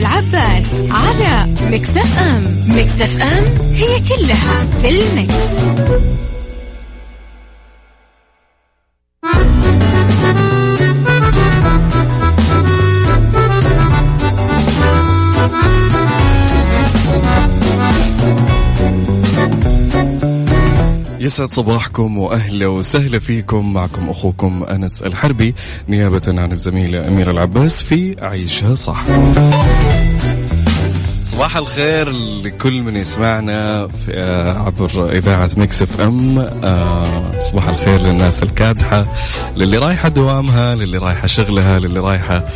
العباس على مكتف أم مكتف أم هي كلها في المكس. يسعد صباحكم وأهلا وسهلا فيكم معكم أخوكم أنس الحربي نيابة عن الزميلة أميرة العباس في عيشها صح. صباح الخير لكل من يسمعنا في آه، عبر إذاعة ميكس إف إم. آه، صباح الخير للناس الكادحة للي رايحة دوامها للي رايحة شغلها للي رايحة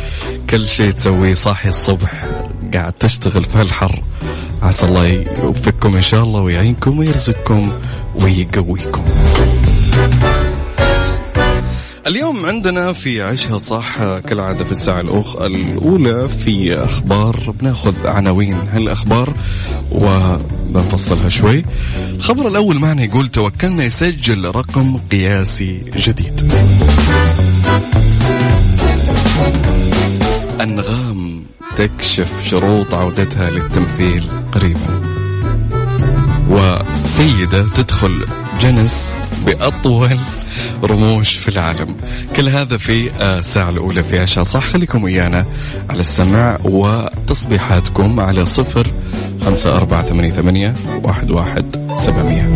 كل شيء تسويه صاحي الصبح قاعد تشتغل في هالحر. عسى الله يوفقكم إن شاء الله ويعينكم ويرزقكم ويقويكم. اليوم عندنا في عشها صح كالعادة في الساعة الأخ الأولى في أخبار بناخذ عناوين. هالأخبار وبنفصلها شوي. الخبر الأول معنا يقول توكلنا يسجل رقم قياسي جديد. أنغام تكشف شروط عودتها للتمثيل قريبا. وسيدة تدخل جنس بأطول رموش في العالم. كل هذا في الساعة الأولى في عشاء. صح خليكم ويانا على السمع وتصبيحاتكم على صفر خمسة أربعة ثمانية, ثمانية واحد, واحد سبعمية.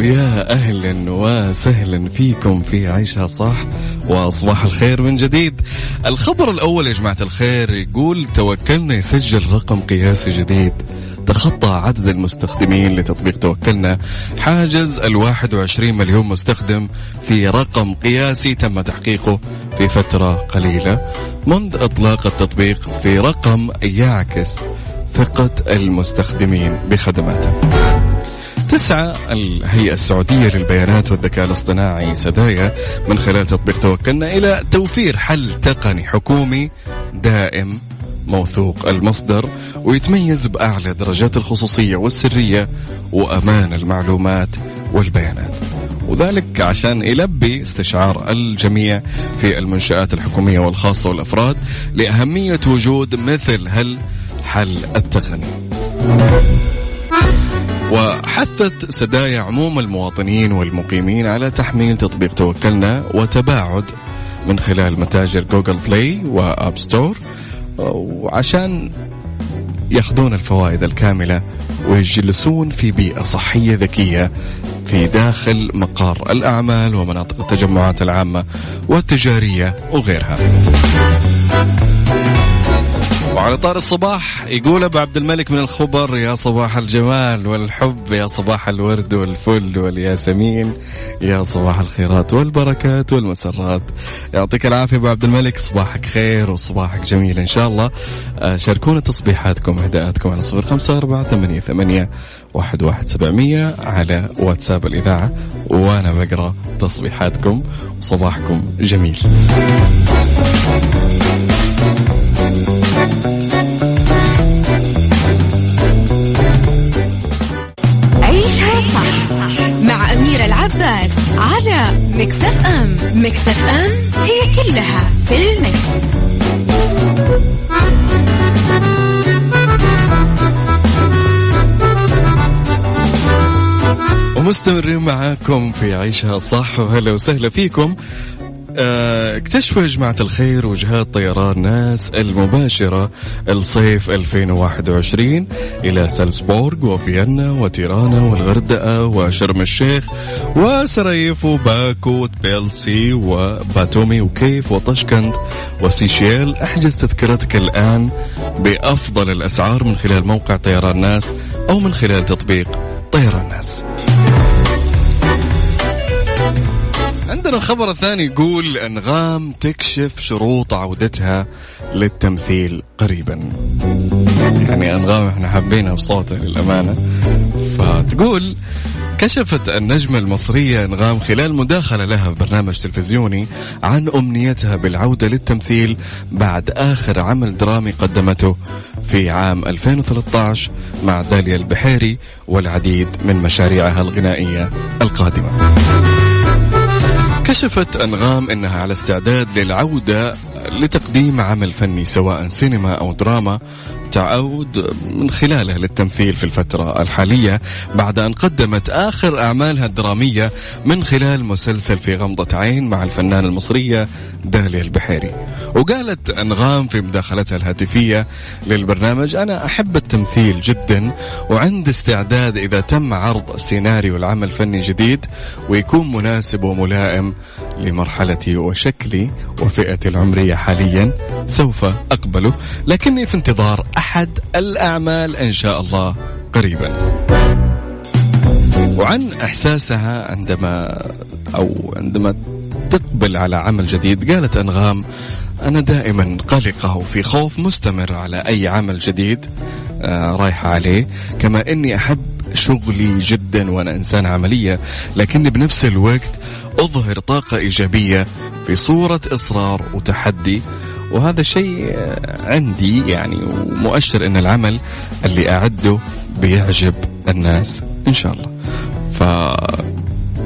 ويا أهلا وسهلا فيكم في عيشها صح وصباح الخير من جديد. الخبر الأول يا جماعة الخير يقول توكلنا يسجل رقم قياسي جديد. تخطى عدد المستخدمين لتطبيق توكلنا. حاجز ال 21 مليون مستخدم في رقم قياسي تم تحقيقه في فترة قليلة. منذ إطلاق التطبيق في رقم يعكس ثقة المستخدمين بخدماته. تسعى الهيئة السعودية للبيانات والذكاء الاصطناعي سدايا. من خلال تطبيق توكلنا إلى توفير حل تقني حكومي دائم موثوق المصدر ويتميز بأعلى درجات الخصوصية والسرية وأمان المعلومات والبيانات. وذلك عشان يلبي استشعار الجميع في المنشآت الحكومية والخاصة والأفراد لأهمية وجود مثل هالحل التقني. وحثت سدايا عموم المواطنين والمقيمين على تحميل تطبيق توكلنا وتباعد من خلال متاجر جوجل بلاي وآب ستور وعشان ياخذون الفوائد الكاملة ويجلسون في بيئة صحية ذكية في داخل مقار الأعمال ومناطق التجمعات العامة والتجارية وغيرها. وعلى طار الصباح يقول أبو عبد الملك من الخبر يا صباح الجمال والحب يا صباح الورد والفل والياسمين يا صباح الخيرات والبركات والمسرات. يعطيك العافية أبو عبد الملك صباحك خير وصباحك جميل إن شاء الله. آه، شاركونا تصبيحاتكم وهداءاتكم على صفر خمسة أربعة ثمانية, ثمانية واحد, واحد سبعمية على واتساب الإذاعة وأنا بقرأ تصبيحاتكم. وصباحكم جميل. العباس على مكتف أم مكتف أم هي كلها في المكس. ومستمرين معاكم في عيشها صح وهلا وسهلا فيكم اكتشفوا يا جماعة الخير وجهات طيران ناس المباشرة الصيف 2021 إلى سالزبورغ وفيينا وتيرانا والغردقة وشرم الشيخ وسراييفو باكو وتبيلسي وباتومي وكيف وطشكند وسيشيل. أحجز تذكرتك الآن بأفضل الأسعار من خلال موقع طيران ناس أو من خلال تطبيق طيران ناس. عندنا الخبر الثاني يقول أنغام تكشف شروط عودتها للتمثيل قريبا. يعني أنغام إحنا حابينها بصوتها للأمانة. فتقول كشفت النجمة المصرية أنغام خلال مداخلة لها في برنامج تلفزيوني عن أمنيتها بالعودة للتمثيل بعد آخر عمل درامي قدمته في عام 2013 مع داليا البحيري والعديد من مشاريعها الغنائية القادمة. كشفت أنغام أنها على استعداد للعودة لتقديم عمل فني سواء سينما أو دراما تعود من خلاله للتمثيل في الفترة الحالية بعد أن قدمت آخر أعمالها الدرامية من خلال مسلسل في غمضة عين مع الفنانة المصرية داليا البحيري. وقالت أنغام في مداخلتها الهاتفية للبرنامج أنا أحب التمثيل جدا وعندي استعداد إذا تم عرض سيناريو العمل فني جديد ويكون مناسب وملائم لمرحلتي وشكلي وفئتي العمرية حاليا سوف أقبله لكني في انتظار أحد الأعمال إن شاء الله قريبا. وعن إحساسها عندما أو عندما تقبل على عمل جديد قالت أنغام أنا دائما قلقة وفي خوف مستمر على أي عمل جديد آه رايحة عليه كما أني أحب شغلي جدا وأنا إنسان عملية لكني بنفس الوقت أظهر طاقة إيجابية في صورة إصرار وتحدي وهذا شيء عندي يعني ومؤشر إن العمل اللي أعده بيعجب الناس إن شاء الله. ف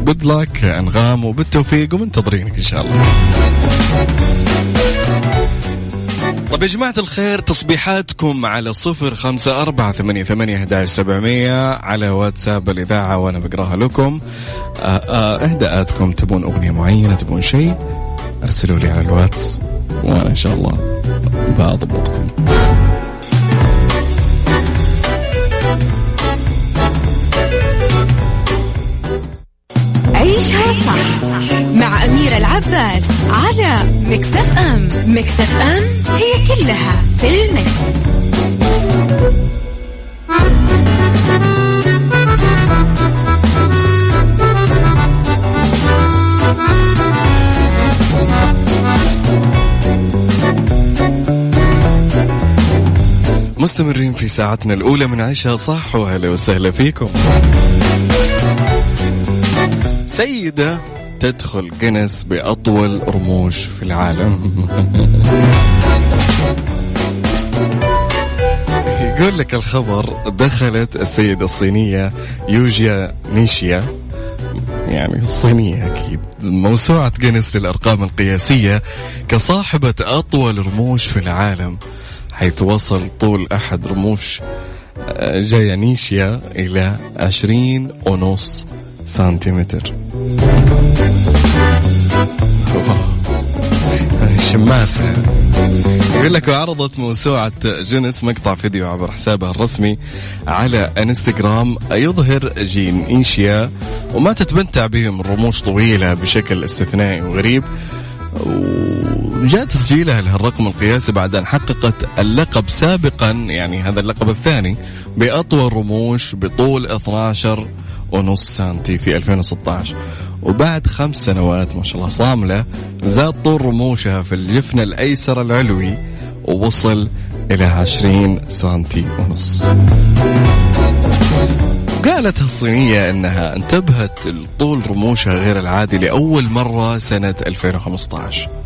جود لك أنغام وبالتوفيق ومنتظرينك إن شاء الله. طيب يا جماعة الخير تصبيحاتكم على صفر خمسة أربعة ثمانية, ثمانية سبعمية على واتساب الإذاعة وأنا بقراها لكم. إهداءاتكم تبون أغنية معينة تبون شيء أرسلوا لي على الواتس. وأنا إن شاء الله بضبطكم عيشها صح مع أميرة العباس على مكتف أم مكتف أم هي كلها في المكس. مستمرين في ساعتنا الأولى من عيشها صح وهلا وسهلا فيكم. سيدة تدخل جنس بأطول رموش في العالم. يقول لك الخبر دخلت السيدة الصينية يوجيا نيشيا. يعني الصينية أكيد موسوعة جينيس للأرقام القياسية كصاحبة أطول رموش في العالم. حيث وصل طول أحد رموش آه، جايانيشيا إلى عشرين ونص سنتيمتر. شماسة يقول لك وعرضت موسوعة جنس مقطع فيديو عبر حسابها الرسمي على انستغرام يظهر جين إيشيا وما تتمتع به من رموش طويلة بشكل استثنائي وغريب. وجاء تسجيلها لهالرقم القياسي بعد أن حققت اللقب سابقا يعني هذا اللقب الثاني بأطول رموش بطول 12 ونص سنتي في 2016 وبعد خمس سنوات ما شاء الله صاملة زاد طول رموشها في الجفن الأيسر العلوي ووصل إلى 20 سنتي ونص. قالت الصينية أنها انتبهت لطول رموشها غير العادي لأول مرة سنة 2015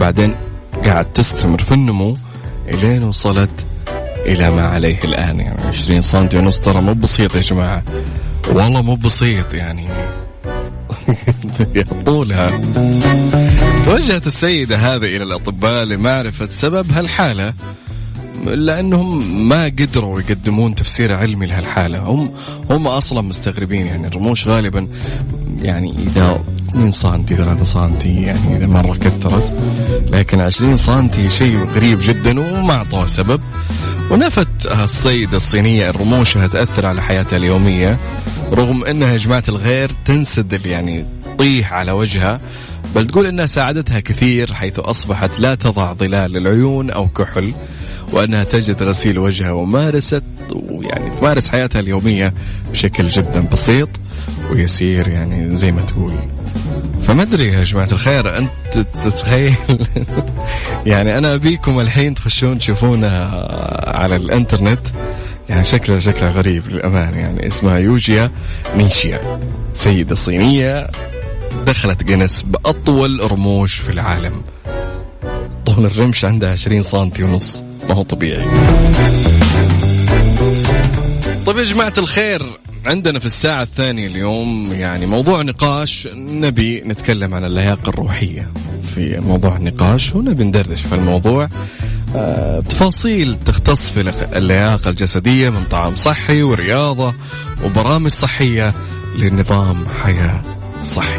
بعدين قاعد تستمر في النمو إلين وصلت إلى ما عليه الآن. يعني 20 سنتي ونص ترى مو بسيط يا جماعة. والله مو بسيط يعني. طولها. توجهت السيدة هذه إلى الأطباء لمعرفة سبب هالحالة لأنهم ما قدروا يقدمون تفسير علمي لهالحالة. هم هم أصلا مستغربين يعني الرموش غالبا يعني إذا 2 سم 3 سم يعني إذا مره كثرت لكن 20 سم شيء غريب جدا وما اعطوه سبب. ونفت الصيدة الصينية رموشها تأثر على حياتها اليومية رغم أنها يا جماعة الغير تنسدل يعني تطيح على وجهها. بل تقول أنها ساعدتها كثير حيث أصبحت لا تضع ظلال للعيون أو كحل وأنها تجد غسيل وجهها ومارست ويعني تمارس حياتها اليومية بشكل جدا بسيط ويسير يعني زي ما تقول. فما أدري يا جماعة الخير أنت تتخيل؟ يعني أنا أبيكم الحين تخشون تشوفونها على الإنترنت. يعني شكلها شكلها غريب للامانه يعني اسمها يوجيا نيشيا سيدة صينية دخلت جنس بأطول رموش في العالم. طول الرمش عندها 20 سم ونص ما هو طبيعي. طيب يا جماعة الخير عندنا في الساعة الثانية اليوم يعني موضوع نقاش نبي نتكلم عن اللياقة الروحية في موضوع النقاش ونبي ندردش في الموضوع. آه، تفاصيل تختص في اللياقة الجسدية من طعام صحي ورياضة وبرامج صحية لنظام حياة صحي.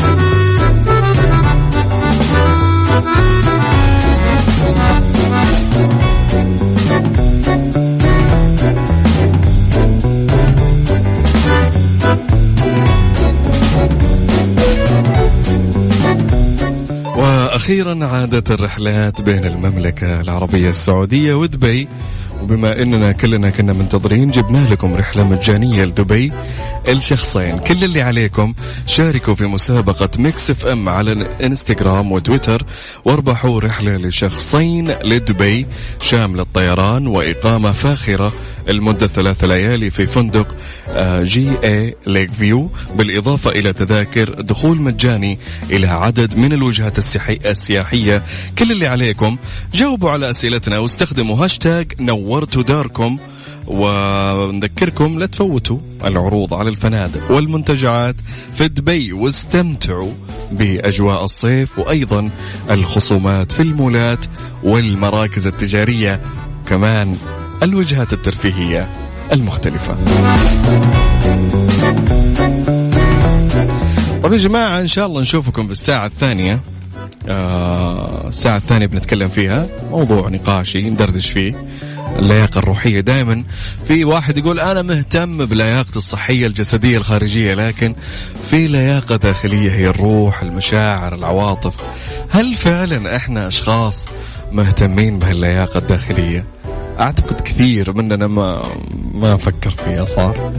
أخيرا عادت الرحلات بين المملكة العربية السعودية ودبي. وبما إننا كلنا كنا منتظرين جبنا لكم رحلة مجانية لدبي. الشخصين كل اللي عليكم شاركوا في مسابقة ميكس إف إم على الانستغرام وتويتر. واربحوا رحلة لشخصين لدبي. شامل الطيران وإقامة فاخرة. لمده ثلاث ليالي في فندق آه، JA Lake View بالإضافة إلى تذاكر دخول مجاني إلى عدد من الوجهات السياحية. كل اللي عليكم جاوبوا على أسئلتنا واستخدموا هاشتاج نورتوا داركم ونذكركم لا تفوتوا العروض على الفنادق والمنتجعات. في دبي واستمتعوا بأجواء الصيف وأيضا الخصومات في المولات والمراكز التجارية. كمان الوجهات الترفيهية المختلفة. طيب يا جماعة إن شاء الله نشوفكم في الساعة الثانية. آه الساعة الثانية بنتكلم فيها. موضوع نقاشي ندردش فيه. اللياقة الروحية دائما. في واحد يقول أنا مهتم بلياقتي الصحية الجسدية الخارجية لكن في لياقة داخلية هي الروح المشاعر العواطف. هل فعلا إحنا أشخاص مهتمين بهاللياقة الداخلية؟ أعتقد كثير مننا ما ما فكر فيها صار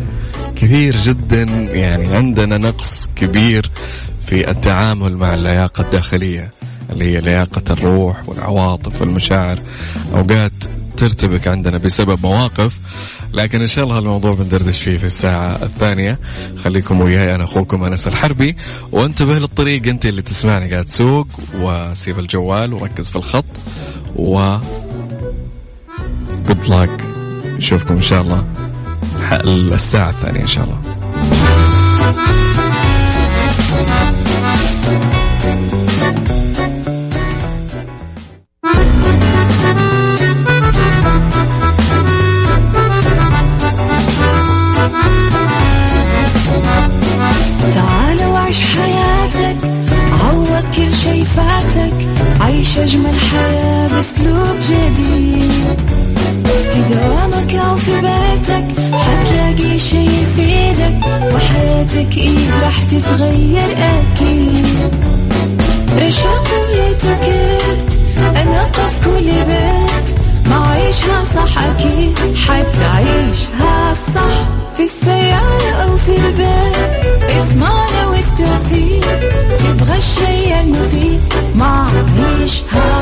كثير جدا يعني عندنا نقص كبير في التعامل مع اللياقة الداخلية اللي هي لياقة الروح والعواطف والمشاعر. أوقات ترتبك عندنا بسبب مواقف لكن إن شاء الله الموضوع بندردش فيه في الساعة الثانية. خليكم وياي أنا أخوكم أنس الحربي وانتبه للطريق أنت اللي تسمعني قاعد تسوق وسيب الجوال وركز في الخط و good luck. نشوفكم إن شاء الله الساعة الثانية إن شاء الله. تتغير أكيد. رشاق ويتوكيت أنا قف كل بيت. ما عيشها صح أكيد حتعيشها صح. في السيارة أو في البيت اضمعنا والتوفيق. تبغى الشيء المفيد ما عيشها صح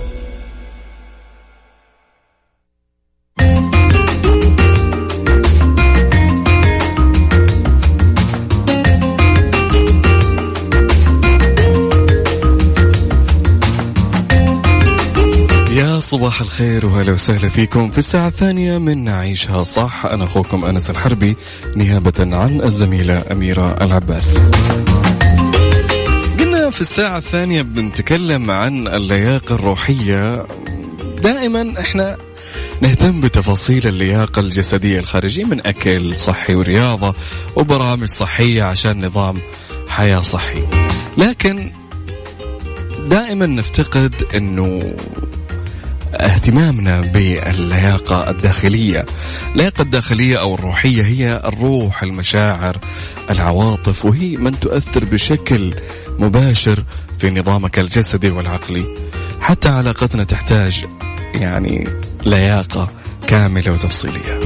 صباح الخير وهلا وسهلا فيكم. في الساعة الثانية من نعيشها صح أنا أخوكم أنس الحربي نيابة عن الزميلة أميرة العباس. قلنا في الساعة الثانية بنتكلم عن اللياقة الروحية. دائما إحنا نهتم بتفاصيل اللياقة الجسدية الخارجية من أكل صحي ورياضة وبرامج صحية عشان نظام حياة صحي. لكن دائما نفتقد إنه اهتمامنا باللياقة الداخلية. اللياقة الداخلية أو الروحية هي الروح المشاعر العواطف وهي من تؤثر بشكل مباشر في نظامك الجسدي والعقلي. حتى علاقتنا تحتاج يعني لياقة كاملة وتفصيلية.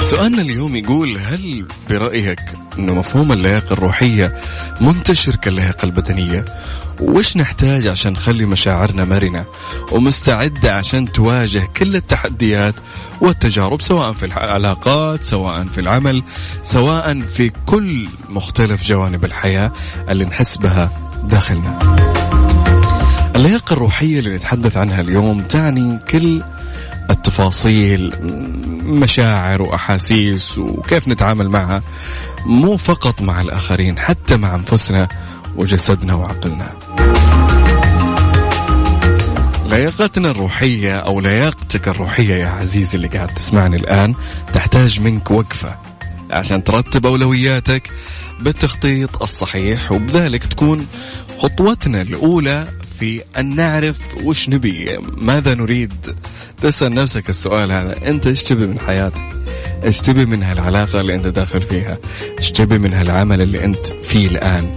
سؤالنا اليوم يقول هل برأيك أنه مفهوم اللياقة الروحية منتشر كاللياقة البدنية؟ وش نحتاج عشان نخلي مشاعرنا مرنة ومستعدة عشان تواجه كل التحديات والتجارب سواء في العلاقات سواء في العمل سواء في كل مختلف جوانب الحياة اللي نحس بها داخلنا. اللياقة الروحية اللي نتحدث عنها اليوم تعني كل التفاصيل مشاعر وأحاسيس وكيف نتعامل معها مو فقط مع الآخرين حتى مع أنفسنا وجسدنا وعقلنا. لياقتنا الروحية أو لياقتك الروحية يا عزيزي اللي قاعد تسمعني الآن تحتاج منك وقفة. عشان ترتب أولوياتك بالتخطيط الصحيح وبذلك تكون خطوتنا الأولى في أن نعرف وش نبي. ماذا نريد؟ تسأل نفسك السؤال هذا. أنت إيش تبي من حياتك؟ إيش تبي من هالعلاقة اللي أنت داخل فيها؟ إيش تبي من هالعمل اللي أنت فيه الآن؟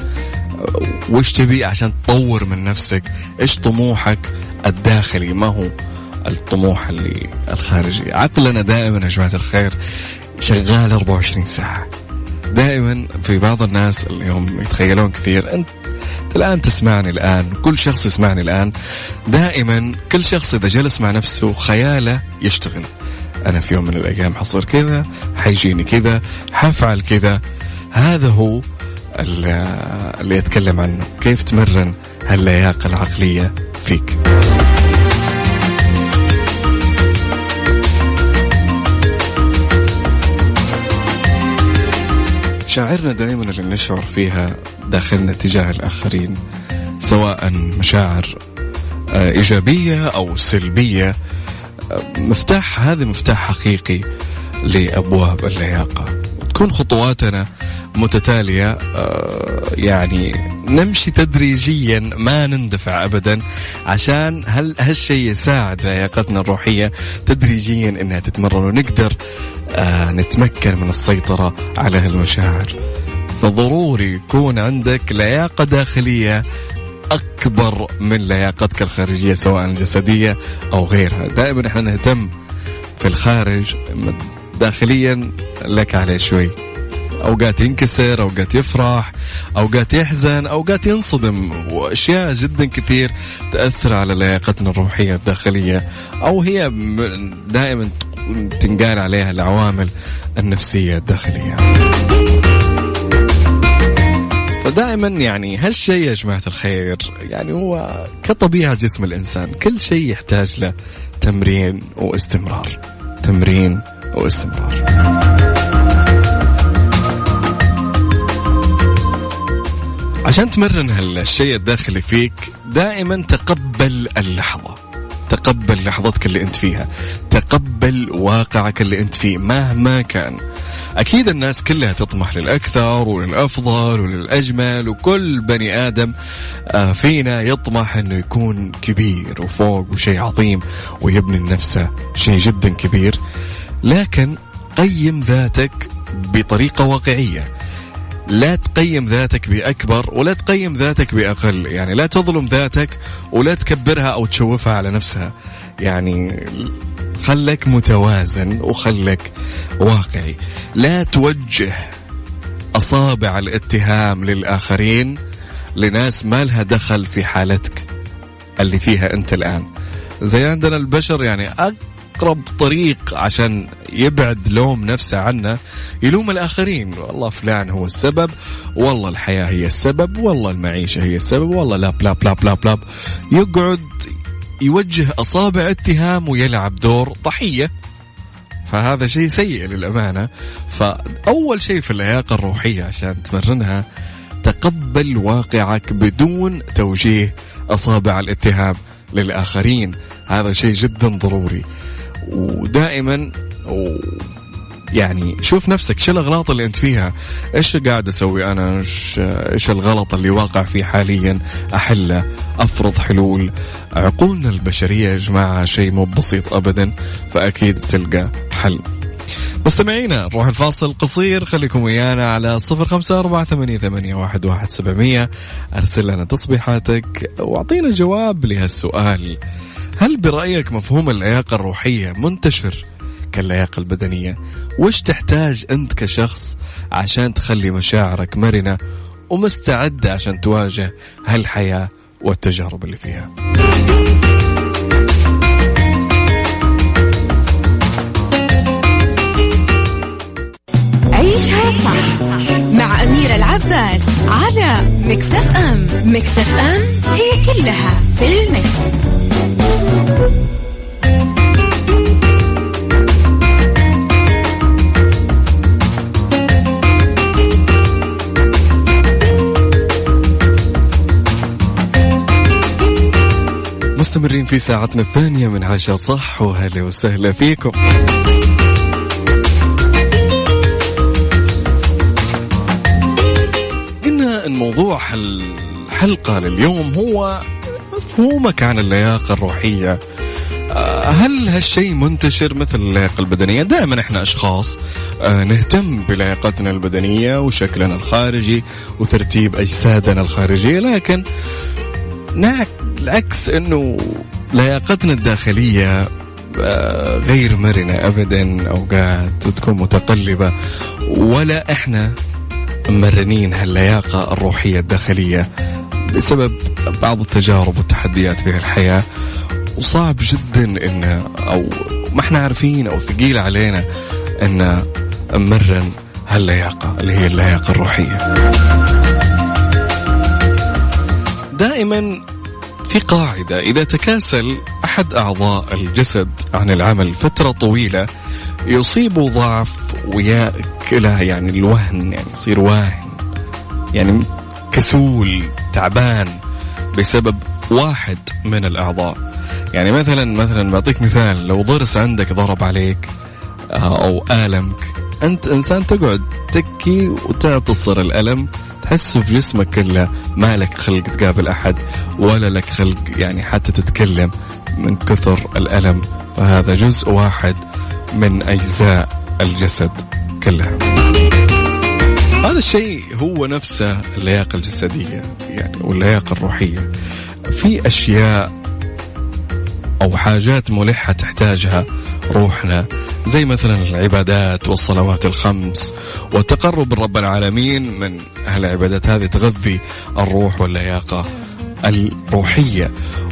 وش تبي عشان تطور من نفسك؟ إيش طموحك الداخلي؟ ما هو الطموح اللي الخارجي؟ عقلنا دائما يا جماعة الخير شغال 24 ساعة. دائما في بعض الناس اليوم يتخيلون كثير. أنت الآن تسمعني الآن كل شخص يسمعني الآن. دائما كل شخص إذا جلس مع نفسه خياله يشتغل. أنا في يوم من الأيام حصير كذا حيجيني كذا حفعل كذا. هذا هو اللي يتكلم عنه. كيف تمرن هاللياقة العقلية فيك؟ مشاعرنا دائما اللي نشعر فيها داخلنا تجاه الآخرين سواء مشاعر آه، إيجابية أو سلبية آه، مفتاح هذا مفتاح حقيقي لأبواب اللياقة. تكون خطواتنا متتالية آه، يعني نمشي تدريجيا ما نندفع ابدا عشان هل هالشيء يساعد لياقتنا الروحية تدريجيا إنها تتمرن ونقدر نتمكن من السيطرة على هالمشاعر. فضروري يكون عندك لياقة داخلية أكبر من لياقتك الخارجية سواء الجسدية أو غيرها دائما إحنا نهتم في الخارج داخليا لك عليه شوي أوقات ينكسر أوقات يفرح أوقات يحزن أوقات ينصدم وأشياء جدا كثير تأثر على لياقتنا الروحية الداخلية أو هي دائما تنقال عليها العوامل النفسية الداخلية. فدائما يعني هالشيء يا جماعة الخير يعني هو كطبيعة جسم الإنسان كل شيء يحتاج له تمرين وإستمرار. تمرين وإستمرار. عشان تمرن هالشيء الداخلي فيك دائما تقبل اللحظة. تقبل لحظتك اللي أنت فيها. تقبل واقعك اللي أنت فيه مهما كان. أكيد الناس كلها تطمح للأكثر وللأفضل وللأجمل وكل بني آدم آه، فينا يطمح إنه يكون كبير وفوق وشيء عظيم ويبني لنفسه شيء جدا كبير. لكن قيم ذاتك بطريقة واقعية. لا تقيم ذاتك بأكبر ولا تقيم ذاتك بأقل. يعني لا تظلم ذاتك ولا تكبرها أو تشوفها على نفسها. يعني خلك متوازن وخلك واقعي. لا توجه أصابع الاتهام للآخرين لناس ما لها دخل في حالتك اللي فيها أنت الآن. زي عندنا البشر يعني أقرب طريق عشان يبعد لوم نفسه عنا يلوم الآخرين. والله فلان هو السبب والله الحياة هي السبب والله المعيشة هي السبب والله لا بلا بلا بلا. يقعد يوجه أصابع اتهام ويلعب دور ضحية. فهذا شيء سيء للأمانة. فأول شيء في اللياقة الروحية عشان تمرنها تقبل واقعك بدون توجيه أصابع الاتهام للآخرين. هذا شيء جدا ضروري. ودائما و يعني شوف نفسك شو الأغلاط اللي أنت فيها؟ إيش قاعد أسوي أنا؟ إيش الغلط اللي واقع فيه حاليا؟ احله أفرض حلول. عقولنا البشرية يا جماعة شيء مو بسيط ابدا فأكيد بتلقى حل. مستمعينا نروح الفاصل قصير خليكم ويانا على صفر خمسة أربعة ثمانية, ثمانية واحد, واحد سبعمية. أرسل لنا تصبيحاتك وأعطينا جواب لهالسؤال. هل برأيك مفهوم اللياقة الروحية منتشر كاللياقة البدنية؟ وش تحتاج أنت كشخص عشان تخلي مشاعرك مرنة ومستعدة عشان تواجه هالحياة والتجارب اللي فيها؟ عيشها صح مع أميرة العباس على مكتف أم. مكتف أم هي كلها في المكس. مستمرين في ساعتنا الثانية من عشاء صح وهلا وسهلا فيكم. قلنا ان موضوع الحلقة لليوم هو مفهومك عن اللياقة الروحية. هل هالشيء منتشر مثل اللياقة البدنية؟ دائما إحنا أشخاص آه، نهتم بلياقتنا البدنية وشكلنا الخارجي وترتيب أجسادنا الخارجية لكن العكس إنه لياقتنا الداخلية آه، غير مرنة ابدا أوقات وتكون متقلبة ولا إحنا مرنين هاللياقة الروحية الداخلية بسبب بعض التجارب والتحديات في الحياة وصعب جدا ان أو ما إحنا عارفين أو ثقيل علينا إن نمرن هاللياقة اللي هي اللياقة الروحية. دائما في قاعدة إذا تكاسل أحد أعضاء الجسد عن العمل فترة طويلة يصيب ضعف ويأكله يعني الوهن يعني يصير واهن يعني كسول تعبان بسبب واحد من الأعضاء يعني مثلا مثلا بعطيك مثال. لو ضرس عندك ضرب عليك آه، أو آلمك أنت إنسان تقعد تكي وتعتصر الألم تحس في جسمك كله ما لك خلق تقابل أحد ولا لك خلق يعني حتى تتكلم من كثر الألم. فهذا جزء واحد من أجزاء الجسد كلها. هذا الشيء هو نفسه اللياقة الجسدية يعني واللياقة الروحية. في أشياء أو حاجات ملحة تحتاجها روحنا زي مثلا العبادات والصلوات الخمس والتقرب من رب العالمين من هالعبادات هذه تغذي الروح واللياقة الروحية.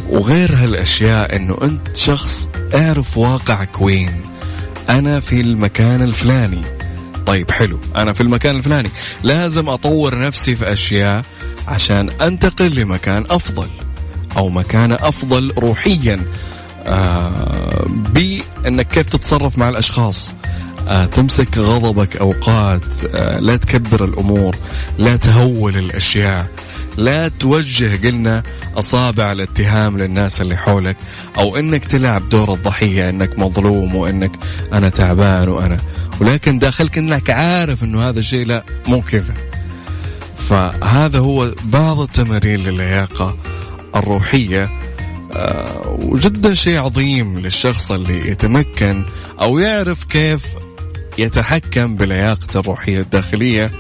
وغير هالأشياء أنه أنت شخص أعرف واقعك وين. أنا في المكان الفلاني. طيب حلو. أنا في المكان الفلاني. لازم أطور نفسي في أشياء عشان أنتقل لمكان أفضل أو مكان أفضل روحيا. بانك كيف تتصرف مع الأشخاص. آه تمسك غضبك أوقات آه لا تكبر الأمور لا تهول الأشياء لا توجه قلنا أصابع الاتهام للناس اللي حولك أو إنك تلعب دور الضحية إنك مظلوم وإنك أنا تعبان وأنا. ولكن داخلك إنك عارف إنه هذا الشيء لا مو كذا. فهذا هو بعض التمارين للياقة الروحية آه، وجدا شيء عظيم للشخص اللي يتمكن أو يعرف كيف يتحكم بلياقته الروحية الداخلية.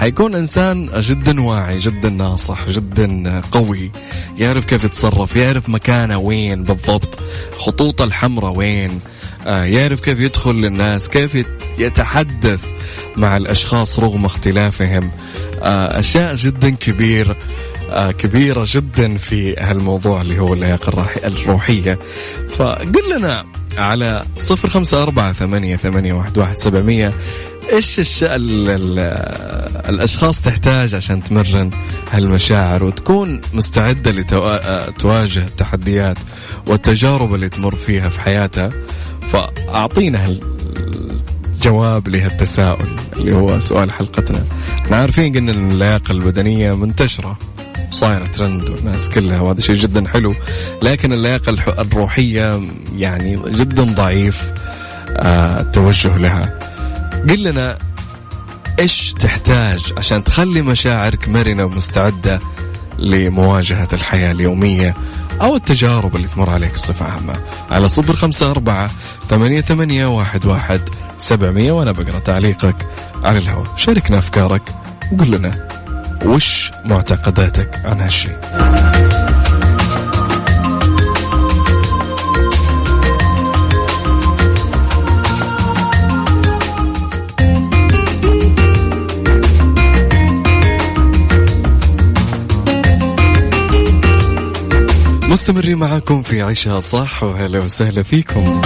حيكون إنسان جدا واعي جدا ناصح جدا قوي. يعرف كيف يتصرف يعرف مكانه وين بالضبط خطوطه الحمراء وين آه، يعرف كيف يدخل للناس كيف يتحدث مع الأشخاص رغم اختلافهم. آه، أشياء جدا كبير. آه، كبيرة جدا في هالموضوع اللي هو اللياقة الروحية. فقل لنا على صفر خمسة أربعة ثمانية, ثمانية واحد, واحد سبعمية إيش الش... ال... ال... الأشخاص تحتاج عشان تمرن هالمشاعر وتكون مستعدة لتواجه لتو... التحديات والتجارب اللي تمر فيها في حياتها؟ فأعطينا الجواب لهالتساؤل اللي هو سؤال حلقتنا. إحنا عارفين قلنا إن اللياقة البدنية منتشرة. صايره ترند والناس كلها وهذا شيء جدا حلو. لكن اللياقة الروحية يعني جدا ضعيف آه، التوجه لها. قل لنا إيش تحتاج عشان تخلي مشاعرك مرنة ومستعدة لمواجهة الحياة اليومية أو التجارب اللي تمر عليك بصفة عامة. على صفر خمسة أربعة ثمانية, ثمانية واحد, واحد سبعمية وأنا بقرأ تعليقك على الهواء. شاركنا أفكارك وقول لنا وش معتقداتك عن هالشيء مستمرين معاكم في عيشها صح وهلا وسهلا فيكم.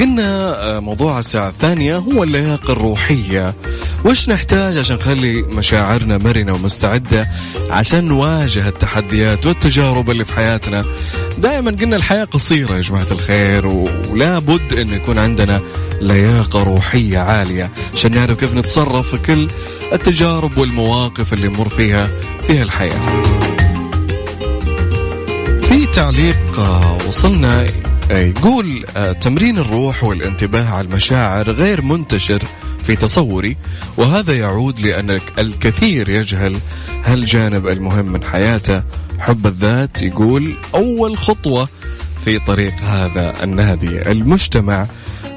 قلنا آه، موضوع الساعة الثانية هو اللياقة الروحية. وش نحتاج عشان نخلي مشاعرنا مرنة ومستعدة عشان نواجه التحديات والتجارب اللي في حياتنا؟ دائما قلنا الحياة قصيرة يا جماعة الخير ولا بد أن يكون عندنا لياقة روحية عالية عشان نعرف كيف نتصرف في كل التجارب والمواقف اللي نمر فيها في الحياة في تعليق آه، وصلنا يقول آه، تمرين الروح والانتباه على المشاعر غير منتشر في تصوري وهذا يعود لأن الكثير يجهل هالجانب المهم من حياته حب الذات يقول أول خطوة في طريق هذا النادي المجتمع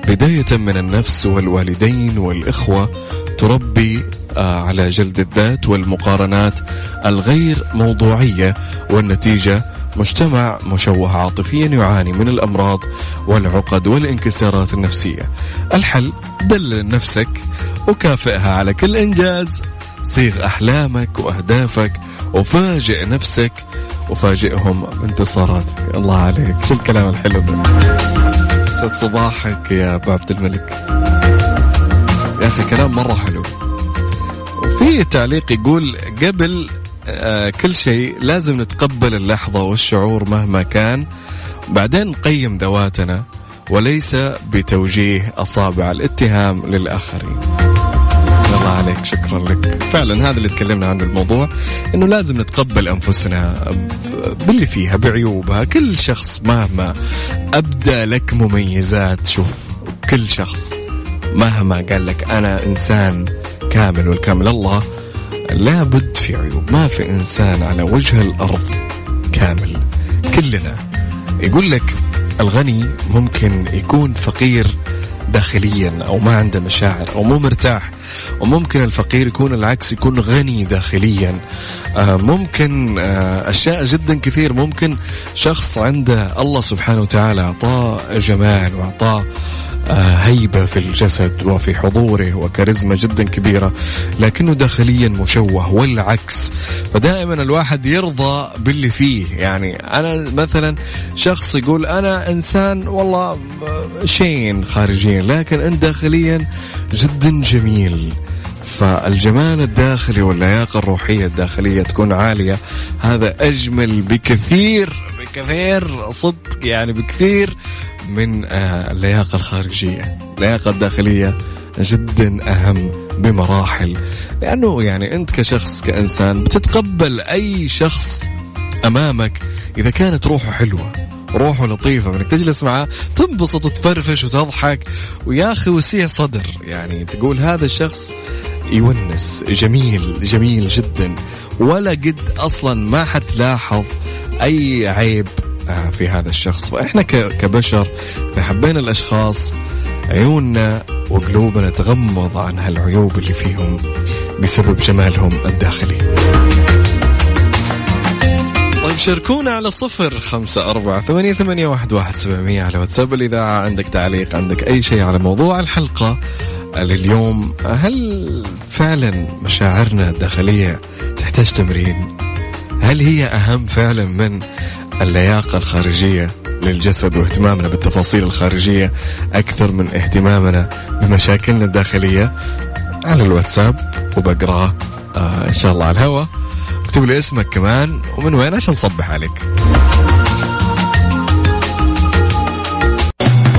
بداية من النفس والوالدين والإخوة تربي آه، على جلد الذات والمقارنات الغير موضوعية والنتيجة مجتمع مشوه عاطفيا يعاني من الأمراض والعقد والانكسارات النفسية. الحل دلل نفسك وكافئها على كل إنجاز، صيغ أحلامك وأهدافك وفاجئ نفسك وفاجئهم بانتصاراتك، الله عليك، شو الكلام الحلو ده؟ سعد صباحك يا أبو عبد الملك. يا أخي كلام مرة حلو. وفي تعليق يقول قبل كل شيء لازم نتقبل اللحظة والشعور مهما كان. بعدين نقيم ذواتنا وليس بتوجيه أصابع الاتهام للآخرين. الله عليك شكرا لك. فعلا هذا اللي تكلمنا عنه الموضوع إنه لازم نتقبل أنفسنا باللي فيها بعيوبها. كل شخص مهما أبدى لك مميزات شوف كل شخص مهما قال لك أنا إنسان كامل والكامل الله لابد في عيوب. ما في إنسان على وجه الأرض كامل. كلنا. يقول لك الغني ممكن يكون فقير داخليا أو ما عنده مشاعر أو مو مرتاح. وممكن الفقير يكون العكس يكون غني داخليا. آه، ممكن آه، أشياء جدا كثير. ممكن شخص عنده الله سبحانه وتعالى اعطاه جمال واعطاه هيبة في الجسد وفي حضوره وكاريزما جدا كبيرة لكنه داخليا مشوه والعكس. فدائما الواحد يرضى باللي فيه. يعني أنا مثلا شخص يقول أنا إنسان والله شين خارجيا لكن أنت داخليا جدا جميل. فالجمال الداخلي واللياقة الروحية الداخلية تكون عالية. هذا أجمل بكثير بكثير صدق يعني بكثير من آه، اللياقة الخارجية. اللياقة الداخلية جدا أهم بمراحل. لأنه يعني أنت كشخص كإنسان بتتقبل أي شخص أمامك إذا كانت روحه حلوة روحه لطيفة إنك تجلس معاه تنبسط وتفرفش وتضحك ويا أخي وسيع صدر. يعني تقول هذا الشخص يونس جميل جميل جدا. ولا قد أصلا ما حتلاحظ أي عيب آه، في هذا الشخص. فإحنا كبشر اذا حبينا الأشخاص عيوننا وقلوبنا تغمض عن هالعيوب اللي فيهم بسبب جمالهم الداخلي. طيب شاركونا على صفر خمسة أربعة ثمانية, ثمانية واحد, واحد سبعمية على واتساب الإذاعة. عندك تعليق عندك أي شيء على موضوع الحلقة لليوم. هل فعلا مشاعرنا الداخلية تحتاج تمرين؟ هل هي أهم فعلا من اللياقة الخارجية للجسد واهتمامنا بالتفاصيل الخارجية أكثر من اهتمامنا بمشاكلنا الداخلية. على الواتساب وبقراه آه إن شاء الله على الهواء. اكتب لي اسمك كمان ومن وين؟ عشان نصبح عليك.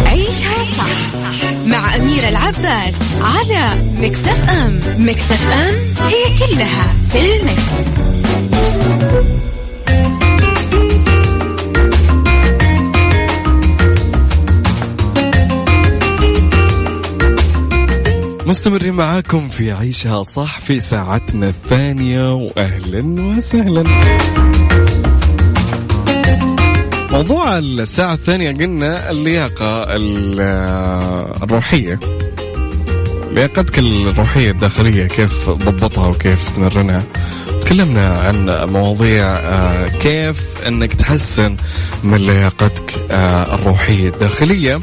عيشها صح مع أميرة العباس على مكتف أم مكتف أم هي كلها في المكس. مستمرين معاكم في عيشها صح في ساعتنا الثانية وأهلا وسهلا. موضوع الساعة الثانية قلنا اللياقة الروحية. لياقتك الروحية الداخلية كيف تضبطها وكيف تمرنها؟ تكلمنا عن مواضيع آه، كيف إنك تحسن من لياقتك آه، الروحية الداخلية.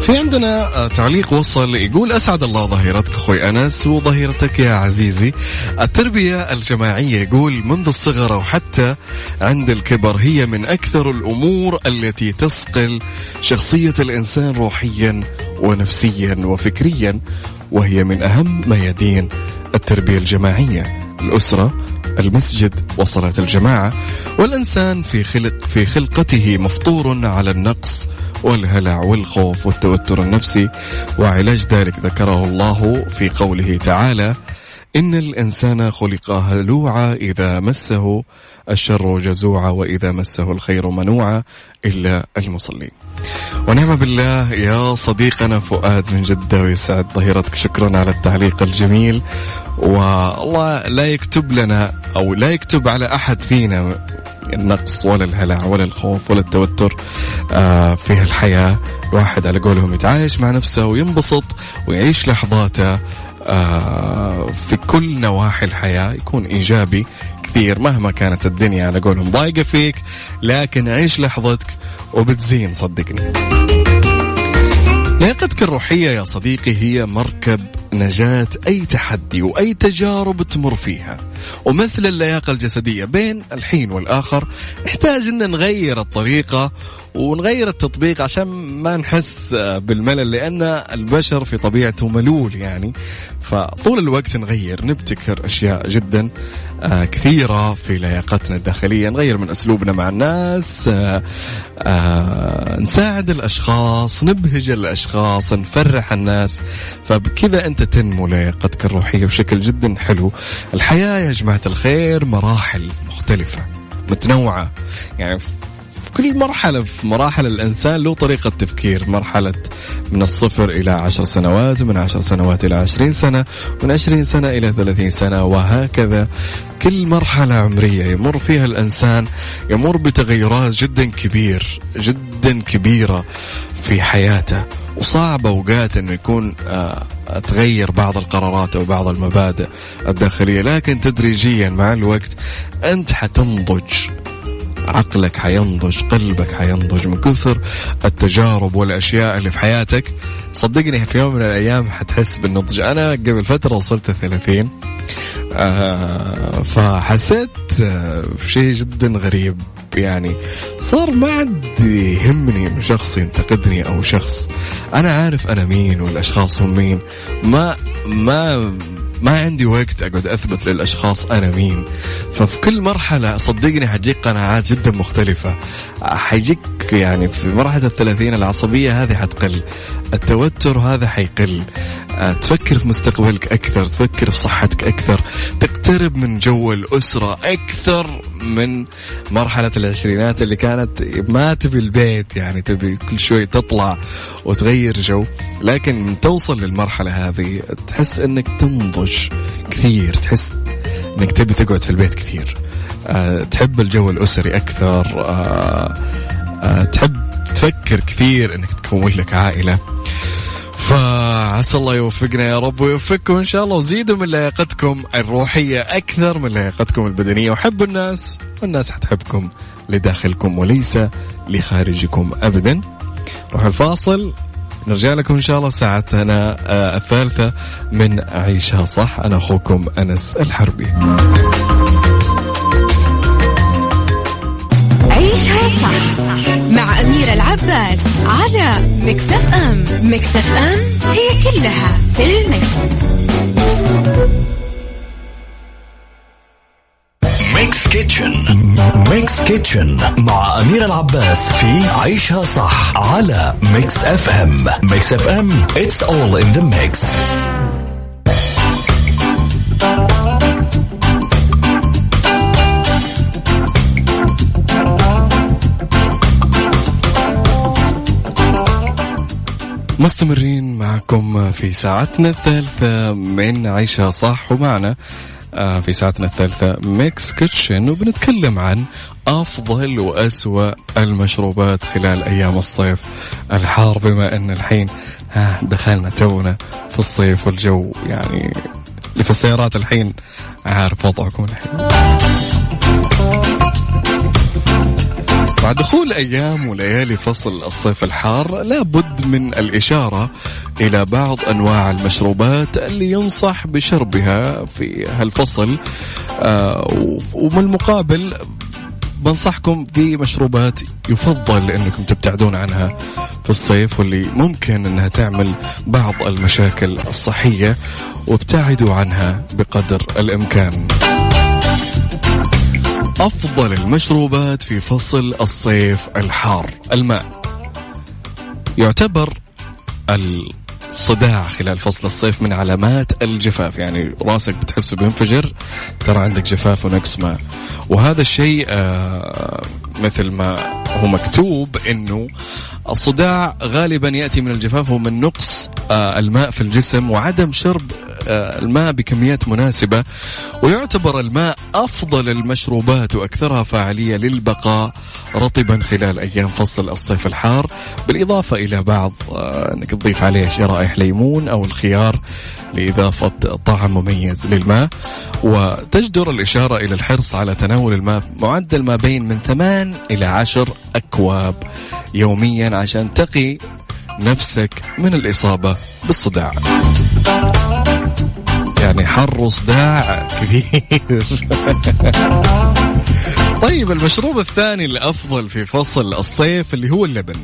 في عندنا آه، تعليق وصل يقول أسعد الله ظهيرتك أخوي أنس وظهيرتك يا عزيزي. التربية الجماعية يقول منذ الصغر وحتى عند الكبر هي من أكثر الأمور التي تصقل شخصية الإنسان روحيا ونفسيا وفكريا وهي من أهم ميادين التربية الجماعية. الأسرة المسجد وصلاة الجماعة والإنسان في خلق في خلقته مفطور على النقص والهلع والخوف والتوتر النفسي وعلاج ذلك ذكره الله في قوله تعالى إن الإنسان خلق هلوعا إذا مسه الشر جزوعا وإذا مسه الخير منوعا إلا المصلين. ونعم بالله يا صديقنا فؤاد من جدة ويسعد ظهيرتك. شكرا على التعليق الجميل. والله لا يكتب لنا أو لا يكتب على أحد فينا النقص ولا الهلع ولا الخوف ولا التوتر آه في الحياة الواحد على قولهم يتعايش مع نفسه وينبسط ويعيش لحظاته. في كل نواحي الحياة يكون إيجابي كثير مهما كانت الدنيا. على قولهم ضايقة فيك لكن عيش لحظتك وبتزين صدقني. لياقتك الروحية يا صديقي هي مركب نجاة أي تحدي وأي تجارب تمر فيها. ومثل اللياقة الجسدية بين الحين والآخر نحتاج أن نغير الطريقة ونغير التطبيق عشان ما نحس بالملل لأن البشر في طبيعته ملول يعني. فطول الوقت نغير نبتكر أشياء جدا آه، كثيرة في لياقتنا الداخلية. نغير من أسلوبنا مع الناس آه، آه، نساعد الأشخاص نبهج الأشخاص نفرح الناس. فبكذا أنت تنمو لياقتك الروحية بشكل جدا حلو. الحياة يا جماعة الخير مراحل مختلفة متنوعة. يعني كل مرحلة في مراحل الإنسان له طريقة تفكير. مرحلة من الصفر إلى عشر سنوات ومن عشر سنوات إلى عشرين سنة من عشرين سنة إلى ثلاثين سنة وهكذا. كل مرحلة عمرية يمر فيها الإنسان يمر بتغيرات جدا كبير جدا كبيرة في حياته. وصعب أوقات إنه يكون آه تغير بعض القرارات أو بعض المبادئ الداخلية. لكن تدريجيا مع الوقت أنت حتنضج. عقلك حينضج قلبك حينضج من كثر التجارب والأشياء اللي في حياتك. صدقني في يوم من الأيام حتحس بالنضج. أنا قبل فترة وصلت 30 آه فحسيت آه شيء جدا غريب. يعني صار ما عاد يهمني إنه شخص ينتقدني أو شخص. أنا عارف أنا مين والأشخاص هم مين. ما ما ما عندي وقت أقعد أثبت للأشخاص أنا مين. ففي كل مرحلة صدقني حتجيك قناعات جدا مختلفة. حيجيك يعني في مرحلة الثلاثين العصبية هذه حتقل. التوتر هذا حيقل. آه، تفكر في مستقبلك أكثر تفكر في صحتك أكثر. تقترب من جو الأسرة أكثر. من مرحلة العشرينات اللي كانت ما تبي البيت يعني تبي كل شوي تطلع وتغير جو. لكن توصل للمرحلة هذه تحس إنك تنضج كثير تحس إنك تبي تقعد في البيت كثير. أه تحب الجو الأسري أكثر. أه أه تحب تفكر كثير إنك تكون لك عائلة. فعسى الله يوفقنا يا رب ويوفقكم إن شاء الله. وزيدوا من لياقتكم الروحية أكثر من لياقتكم البدنية. وحبوا الناس والناس حتحبكم لداخلكم وليس لخارجكم ابدا. روح الفاصل. نرجع لكم إن شاء الله ساعتنا آه، الثالثة من عيشها صح. أنا أخوكم أنس الحربي. عيشها صح. مع أميرة العباس على مكتف أم. مكتف أم هي كلها في المكس. ميكس كيتشن. ميكس كيتشن مع أميرة العباس في عيشها صح على ميكس أف أم. ميكس أف أم it's all in the mix. مستمرين معكم في ساعتنا الثالثة من عيشها صح ومعنا آه، في ساعتنا الثالثة ميكس كيتشن وبنتكلم عن أفضل وأسوأ المشروبات خلال أيام الصيف. الحار بما أن الحين دخلنا تونا في الصيف والجو يعني اللي في السيارات الحين عارف وضعكم الحين. مع دخول أيام وليالي فصل الصيف الحار لابد من الإشارة إلى بعض أنواع المشروبات اللي ينصح بشربها في هالفصل آه ومن المقابل بنصحكم في مشروبات يفضل إنكم تبتعدون عنها في الصيف واللي ممكن إنها تعمل بعض المشاكل الصحية وابتعدوا عنها بقدر الإمكان. أفضل المشروبات في فصل الصيف الحار. الماء. يعتبر الصداع خلال فصل الصيف من علامات الجفاف. يعني راسك بتحسه بينفجر ترى عندك جفاف ونقص ماء. وهذا الشيء آه مثل ما هو مكتوب إنه الصداع غالبا يأتي من الجفاف ومن نقص آه الماء في الجسم وعدم شرب الماء بكميات مناسبة ويعتبر الماء أفضل المشروبات وأكثرها فاعلية للبقاء رطبا خلال أيام فصل الصيف الحار. بالإضافة إلى بعض آه انك تضيف عليه شرائح ليمون أو الخيار لإضافة طعم مميز للماء. وتجدر الإشارة إلى الحرص على تناول الماء معدل ما بين من ثمان إلى عشر أكواب يوميا عشان تقي نفسك من الإصابة بالصداع. يعني حر وصداع كثير طيب المشروب الثاني الأفضل في فصل الصيف اللي هو اللبن.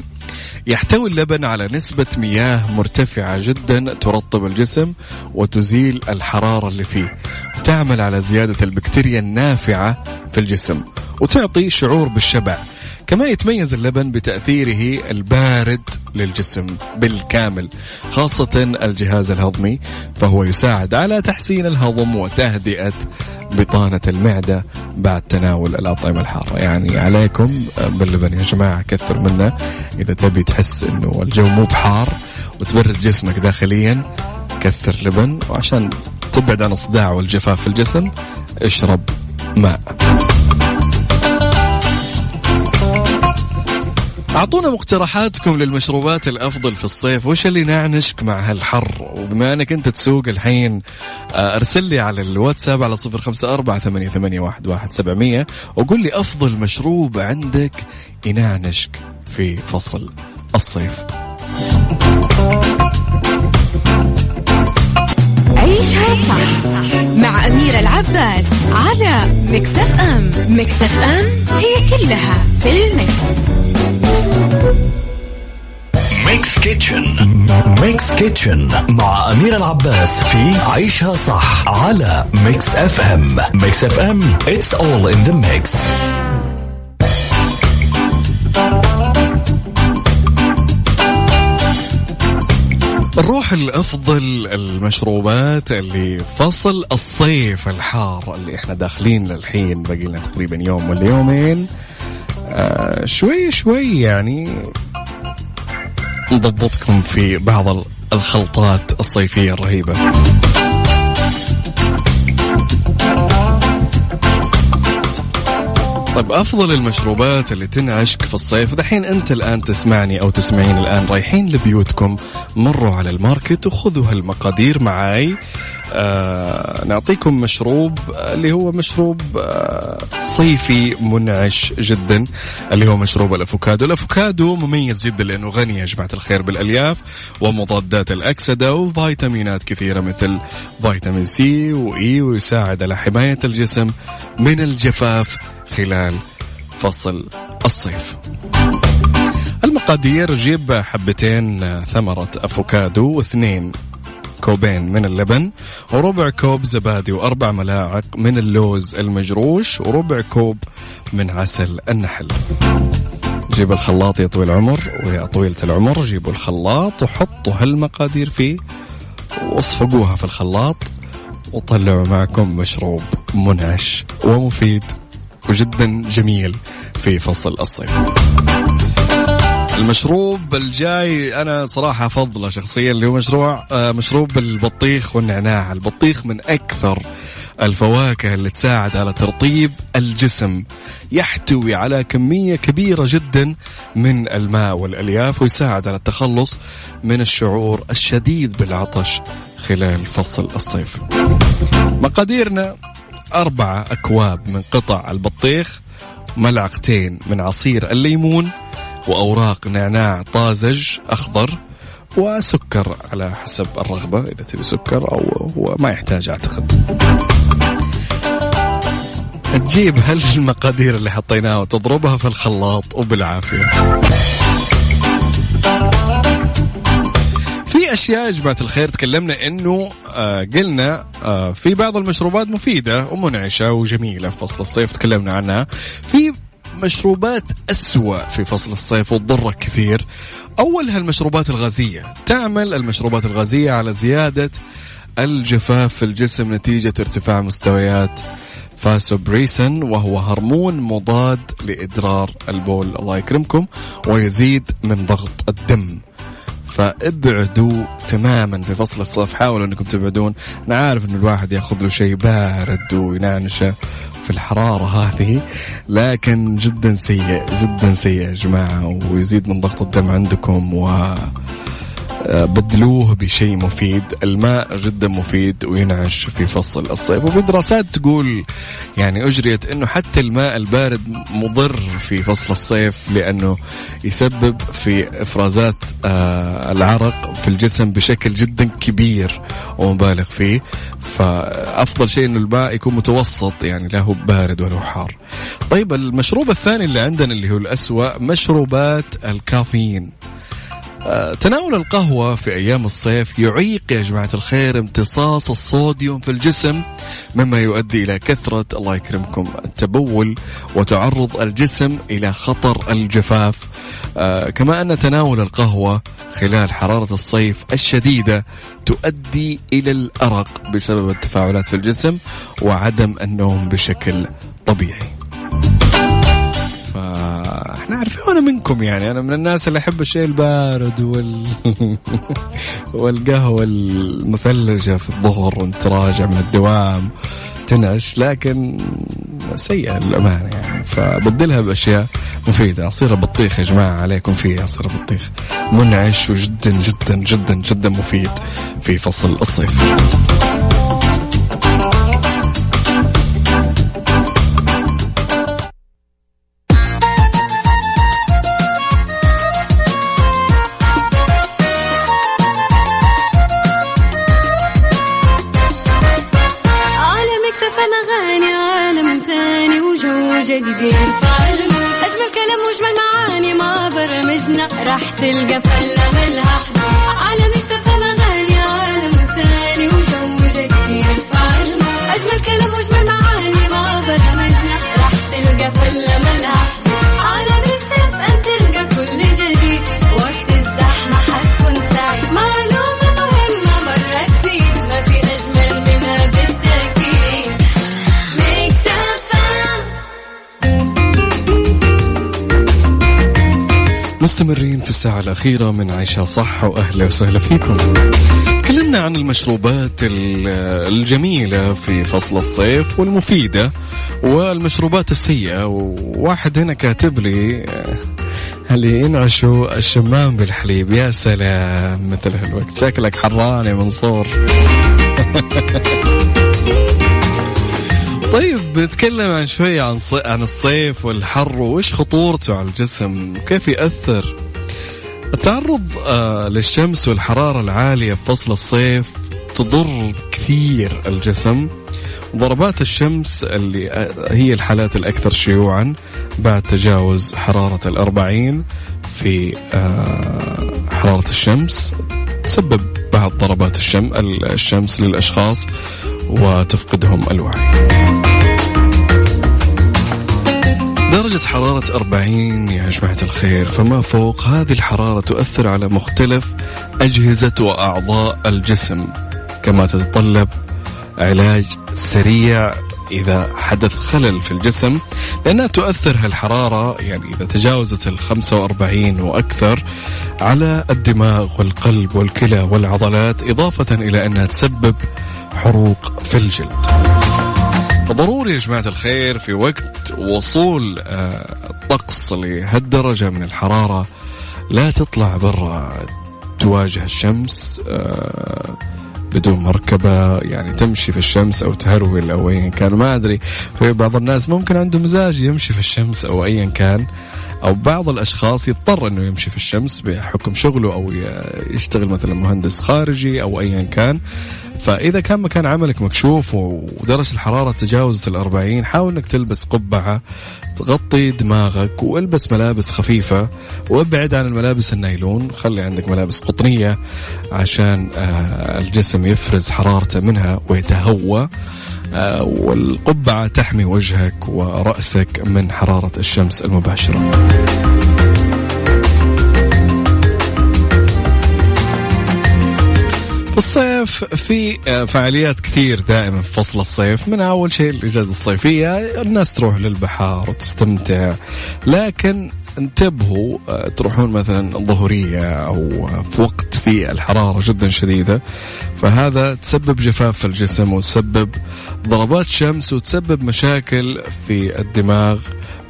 يحتوي اللبن على نسبة مياه مرتفعة جدا ترطب الجسم وتزيل الحرارة اللي فيه وتعمل على زيادة البكتيريا النافعة في الجسم وتعطي شعور بالشبع. كما يتميز اللبن بتأثيره البارد للجسم بالكامل خاصة الجهاز الهضمي فهو يساعد على تحسين الهضم وتهدئة بطانة المعدة بعد تناول الأطعمة الحارة. يعني عليكم باللبن يا جماعة كثر منه إذا تبي تحس أنه الجو مو بحار وتبرد جسمك داخليا كثر لبن. وعشان تبعد عن الصداع والجفاف في الجسم اشرب ماء. أعطونا مقترحاتكم للمشروبات الأفضل في الصيف. وش اللي نعنشك مع هالحر؟ وبما إنك أنت تسوق الحين آه، أرسل لي على الواتساب على صفر خمسة أربعة ثمانية, ثمانية واحد, واحد سبعمية وقول لي أفضل مشروب عندك ينعنشك في فصل الصيف. عيشها صح مع أميرة العباس على مكتف أم. مكتف أم هي كلها في المكس. mix kitchen mix kitchen مع أميرة العباس في عيشها صح على ميكس اف ام ميكس اف ام it's all in the mix. نروح لأفضل المشروبات اللي فصل الصيف الحار اللي إحنا داخلين للحين باقي لنا تقريبا يوم ولا يومين. آه شوي شوي يعني نضبطكم في بعض الخلطات الصيفية الرهيبة. طيب أفضل المشروبات اللي تنعشك في الصيف. دحين أنت الآن تسمعني أو تسمعين الآن رايحين لبيوتكم. مروا على الماركت وخذوا هالمقادير معاي. آه نعطيكم مشروب اللي هو مشروب آه صيفي منعش جدا اللي هو مشروب الأفوكادو، الأفوكادو مميز جدا لأنه غني يا جماعة الخير بالألياف ومضادات الأكسدة وفيتامينات كثيرة مثل فيتامين سي واي ويساعد على حماية الجسم من الجفاف خلال فصل الصيف. المقادير جيب حبتين ثمرة أفوكادو واثنين كوبين من اللبن وربع كوب زبادي وأربع ملاعق من اللوز المجروش وربع كوب من عسل النحل جيب الخلاط يا طويل العمر ويا طويلة العمر جيبوا الخلاط وحطوا هالمقادير فيه واصفقوها في الخلاط وطلعوا معكم مشروب منعش ومفيد وجدا جميل في فصل الصيف. المشروب الجاي أنا صراحة أفضله شخصيا اللي هو مشروع آه، مشروب البطيخ والنعناع. البطيخ من أكثر الفواكه اللي تساعد على ترطيب الجسم. يحتوي على كمية كبيرة جدا من الماء والألياف ويساعد على التخلص من الشعور الشديد بالعطش خلال فصل الصيف. مقاديرنا أربعة أكواب من قطع البطيخ ملعقتين من عصير الليمون وأوراق نعناع طازج أخضر وسكر على حسب الرغبة إذا تبي سكر أو هو ما يحتاج أعتقد. تجيب هالمقادير اللي حطيناها وتضربها في الخلاط وبالعافية. في أشياء يا جماعة الخير تكلمنا إنه آه قلنا آه في بعض المشروبات مفيدة ومنعشة وجميلة في فصل الصيف تكلمنا عنها. في مشروبات أسوأ في فصل الصيف وتضرك كثير. أولها المشروبات الغازية تعمل المشروبات الغازية على زيادة الجفاف في الجسم نتيجة ارتفاع مستويات فاسوبريسن وهو هرمون مضاد لإدرار البول. الله يكرمكم ويزيد من ضغط الدم. فابعدوا تماما في فصل الصيف حاولوا انكم تبعدون. أنا عارف إن الواحد ياخذ له شيء بارد وينعنشه في الحرارة هذه لكن جدا سيء جدا سيء يا جماعة ويزيد من ضغط الدم عندكم و بدلوه بشيء مفيد. الماء جدا مفيد وينعش في فصل الصيف. وفي دراسات تقول يعني أجريت أنه حتى الماء البارد مضر في فصل الصيف لأنه يسبب في إفرازات آه العرق في الجسم بشكل جدا كبير ومبالغ فيه. فأفضل شيء أنه الماء يكون متوسط يعني لا هو بارد ولا هو حار. طيب المشروب الثاني اللي عندنا اللي هو الأسوأ مشروبات الكافيين. تناول القهوة في أيام الصيف يعيق يا جماعة الخير امتصاص الصوديوم في الجسم مما يؤدي إلى كثرة الله يكرمكم التبول وتعرض الجسم إلى خطر الجفاف. آه كما أن تناول القهوة خلال حرارة الصيف الشديدة تؤدي إلى الأرق بسبب التفاعلات في الجسم وعدم النوم بشكل طبيعي. إحنا عارفين منكم يعني. أنا من الناس اللي أحب الشيء البارد وال والقهوة المثلجة في الظهر وانت راجع من الدوام تنعش لكن سيئة للأمانة يعني. فبدلها بأشياء مفيدة. عصير البطيخ يا جماعة عليكم فيه عصير البطيخ. منعش وجدا جدا جدا جدا مفيد في فصل الصيف. برمجنا راح مستمرين في الساعة الأخيرة من عيشها صح وأهلا وسهلا فيكم. تكلمنا عن المشروبات الجميلة في فصل الصيف والمفيدة والمشروبات السيئة. وواحد هنا كاتب لي اللي ينعشوا الشمام بالحليب. يا سلام مثل هالوقت. شكلك حران يا منصور. طيب بنتكلم عن شوية عن صي... عن الصيف والحر وإيش خطورته على الجسم وكيف يأثر؟ التعرض آه للشمس والحرارة العالية في فصل الصيف تضر كثير الجسم. ضربات الشمس اللي هي الحالات الأكثر شيوعا بعد تجاوز حرارة الأربعين في آه، حرارة الشمس. تسبب بعض ضربات الشم الشمس للأشخاص وتفقدهم الوعي. درجة حرارة 40 يا جماعة الخير فما فوق هذه الحرارة تؤثر على مختلف أجهزة وأعضاء الجسم كما تتطلب علاج سريع إذا حدث خلل في الجسم لأنها تؤثر هالحرارة يعني إذا تجاوزت ال 45 وأكثر على الدماغ والقلب والكلى والعضلات إضافة إلى أنها تسبب حروق في الجلد. فضروري يا جماعة الخير في وقت وصول آه، الطقس لهالدرجة من الحرارة لا تطلع برا تواجه الشمس آه، بدون مركبة يعني تمشي في الشمس أو تهرول أو أيا كان ما أدري. في بعض الناس ممكن عنده مزاج يمشي في الشمس أو أيا كان أو بعض الأشخاص يضطر أنه يمشي في الشمس بحكم شغله أو يشتغل مثلا مهندس خارجي أو أيا كان. فإذا كان مكان عملك مكشوف ودرجة الحرارة تجاوزت الأربعين حاول أنك تلبس قبعة تغطي دماغك والبس ملابس خفيفة وابعد عن الملابس النايلون. خلي عندك ملابس قطنية عشان آه، الجسم يفرز حرارته منها ويتهوى. آه، والقبعة تحمي وجهك ورأسك من حرارة الشمس المباشرة. الصيف في آه، فعاليات كثير دائما في فصل الصيف. من أول شيء الأجازة الصيفية الناس تروح للبحر وتستمتع. لكن انتبهوا آه، تروحون مثلا ظهرية أو في وقت في الحرارة جدا شديدة. فهذا تسبب جفاف في الجسم وتسبب ضربات شمس وتسبب مشاكل في الدماغ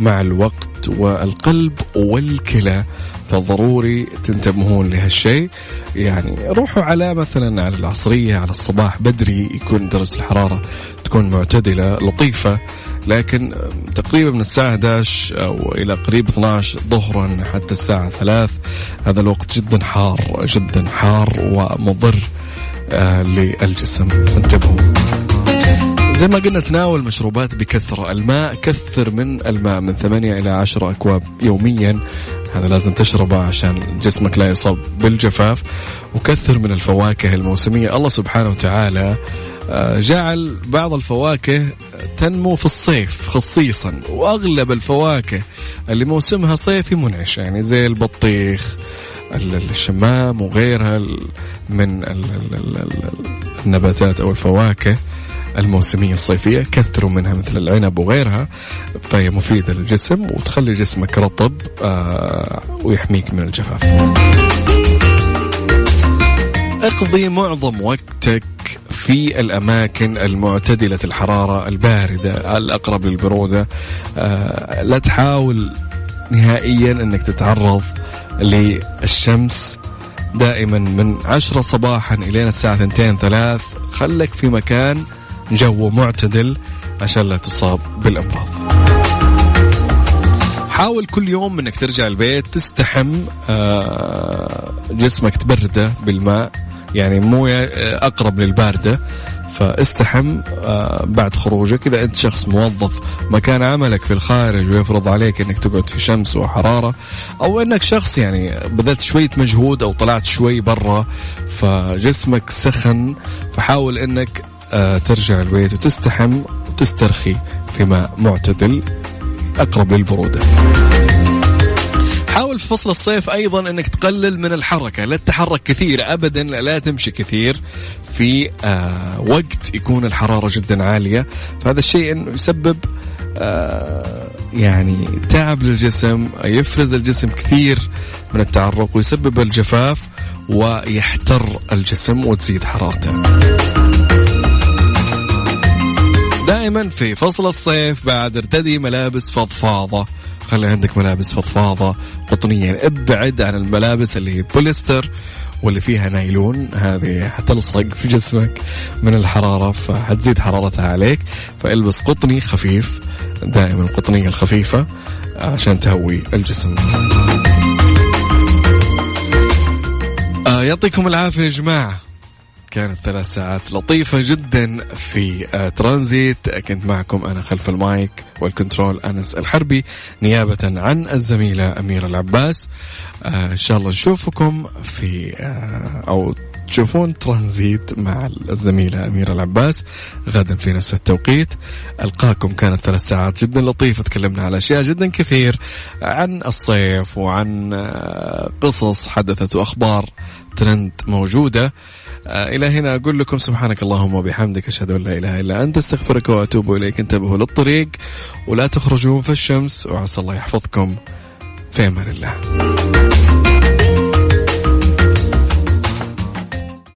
مع الوقت والقلب والكلى. فضروري تنتبهون لهالشيء. يعني روحوا على مثلا على العصرية على الصباح بدري يكون درجة الحرارة تكون معتدلة لطيفة. لكن تقريبا من الساعة 11 أو إلى قريب 12 ظهرا حتى الساعة 3 هذا الوقت جدا حار جدا حار ومضر آه للجسم. فانتبهوا زي ما قلنا تناول مشروبات بكثرة. الماء كثر من الماء من ثمانية إلى عشرة أكواب يوميا. هذا لازم تشربه عشان جسمك لا يصاب بالجفاف. وكثر من الفواكه الموسمية. الله سبحانه وتعالى آه، جعل بعض الفواكه تنمو في الصيف خصيصا. وأغلب الفواكه اللي موسمها صيفي منعش. يعني زي البطيخ الشمام وغيرها من النباتات أو الفواكه. الموسمية الصيفية كثروا منها مثل العنب وغيرها فهي مفيدة للجسم وتخلي جسمك رطب آه، ويحميك من الجفاف. اقضي معظم وقتك في الأماكن المعتدلة الحرارة الباردة الأقرب للبرودة. آه، لا تحاول نهائيا أنك تتعرض للشمس دائما من عشرة صباحا إلى الساعة ثنتين ثلاث. خلك في مكان جو معتدل عشان لا تصاب بالأمراض. حاول كل يوم إنك ترجع البيت تستحم آه، جسمك تبردة بالماء يعني مويه آه، أقرب للباردة. فاستحم آه، بعد خروجك. إذا أنت شخص موظف مكان عملك في الخارج ويفرض عليك إنك تقعد في شمس وحرارة أو إنك شخص يعني بذلت شوية مجهود أو طلعت شوي برا فجسمك سخن فحاول إنك ترجع البيت وتستحم وتسترخي في ماء معتدل أقرب للبرودة. حاول في فصل الصيف أيضا إنك تقلل من الحركة. لا تتحرك كثير ابدا لا تمشي كثير. في آه وقت يكون الحرارة جدا عالية. فهذا الشيء انه يسبب آه يعني تعب للجسم يفرز الجسم كثير من التعرق ويسبب الجفاف ويحتر الجسم وتزيد حرارته. دائما في فصل الصيف بعد ارتدي ملابس فضفاضة. خلي عندك ملابس فضفاضة قطنية. ابعد عن الملابس اللي هي بوليستر واللي فيها نايلون. هذه حتلصق في جسمك من الحرارة فحتزيد حرارتها عليك. فالبس قطني خفيف دائما القطنية الخفيفة عشان تهوي الجسم. آه يعطيكم العافية يا جماعة. كانت ثلاث ساعات لطيفة جدا في آه، ترانزيت. كنت معكم أنا خلف المايك والكنترول أنس الحربي نيابة عن الزميلة أميرة العباس. آه، إن شاء الله نشوفكم في آه، أو تشوفون ترانزيت مع الزميلة أميرة العباس غدا في نفس التوقيت. ألقاكم كانت ثلاث ساعات جدا لطيفة تكلمنا على أشياء جدا كثير عن الصيف وعن قصص حدثت وأخبار. ترند موجودة. آه، إلى هنا أقول لكم سبحانك اللهم وبحمدك أشهد أن لا إله إلا أنت أستغفرك وأتوب إليك. انتبهوا للطريق ولا تخرجون في الشمس وعسى الله يحفظكم. في أمان الله.